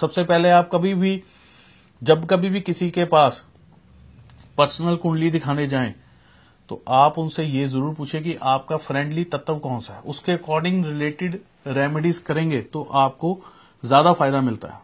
सबसे पहले आप कभी भी, जब कभी भी किसी के पास पर्सनल कुंडली दिखाने जाएँ तो आप उनसे ये ज़रूर पूछें कि आपका फ्रेंडली तत्व कौन सा है। उसके अकॉर्डिंग रिलेटेड रेमेडीज करेंगे तो आपको ज़्यादा फ़ायदा मिलता है।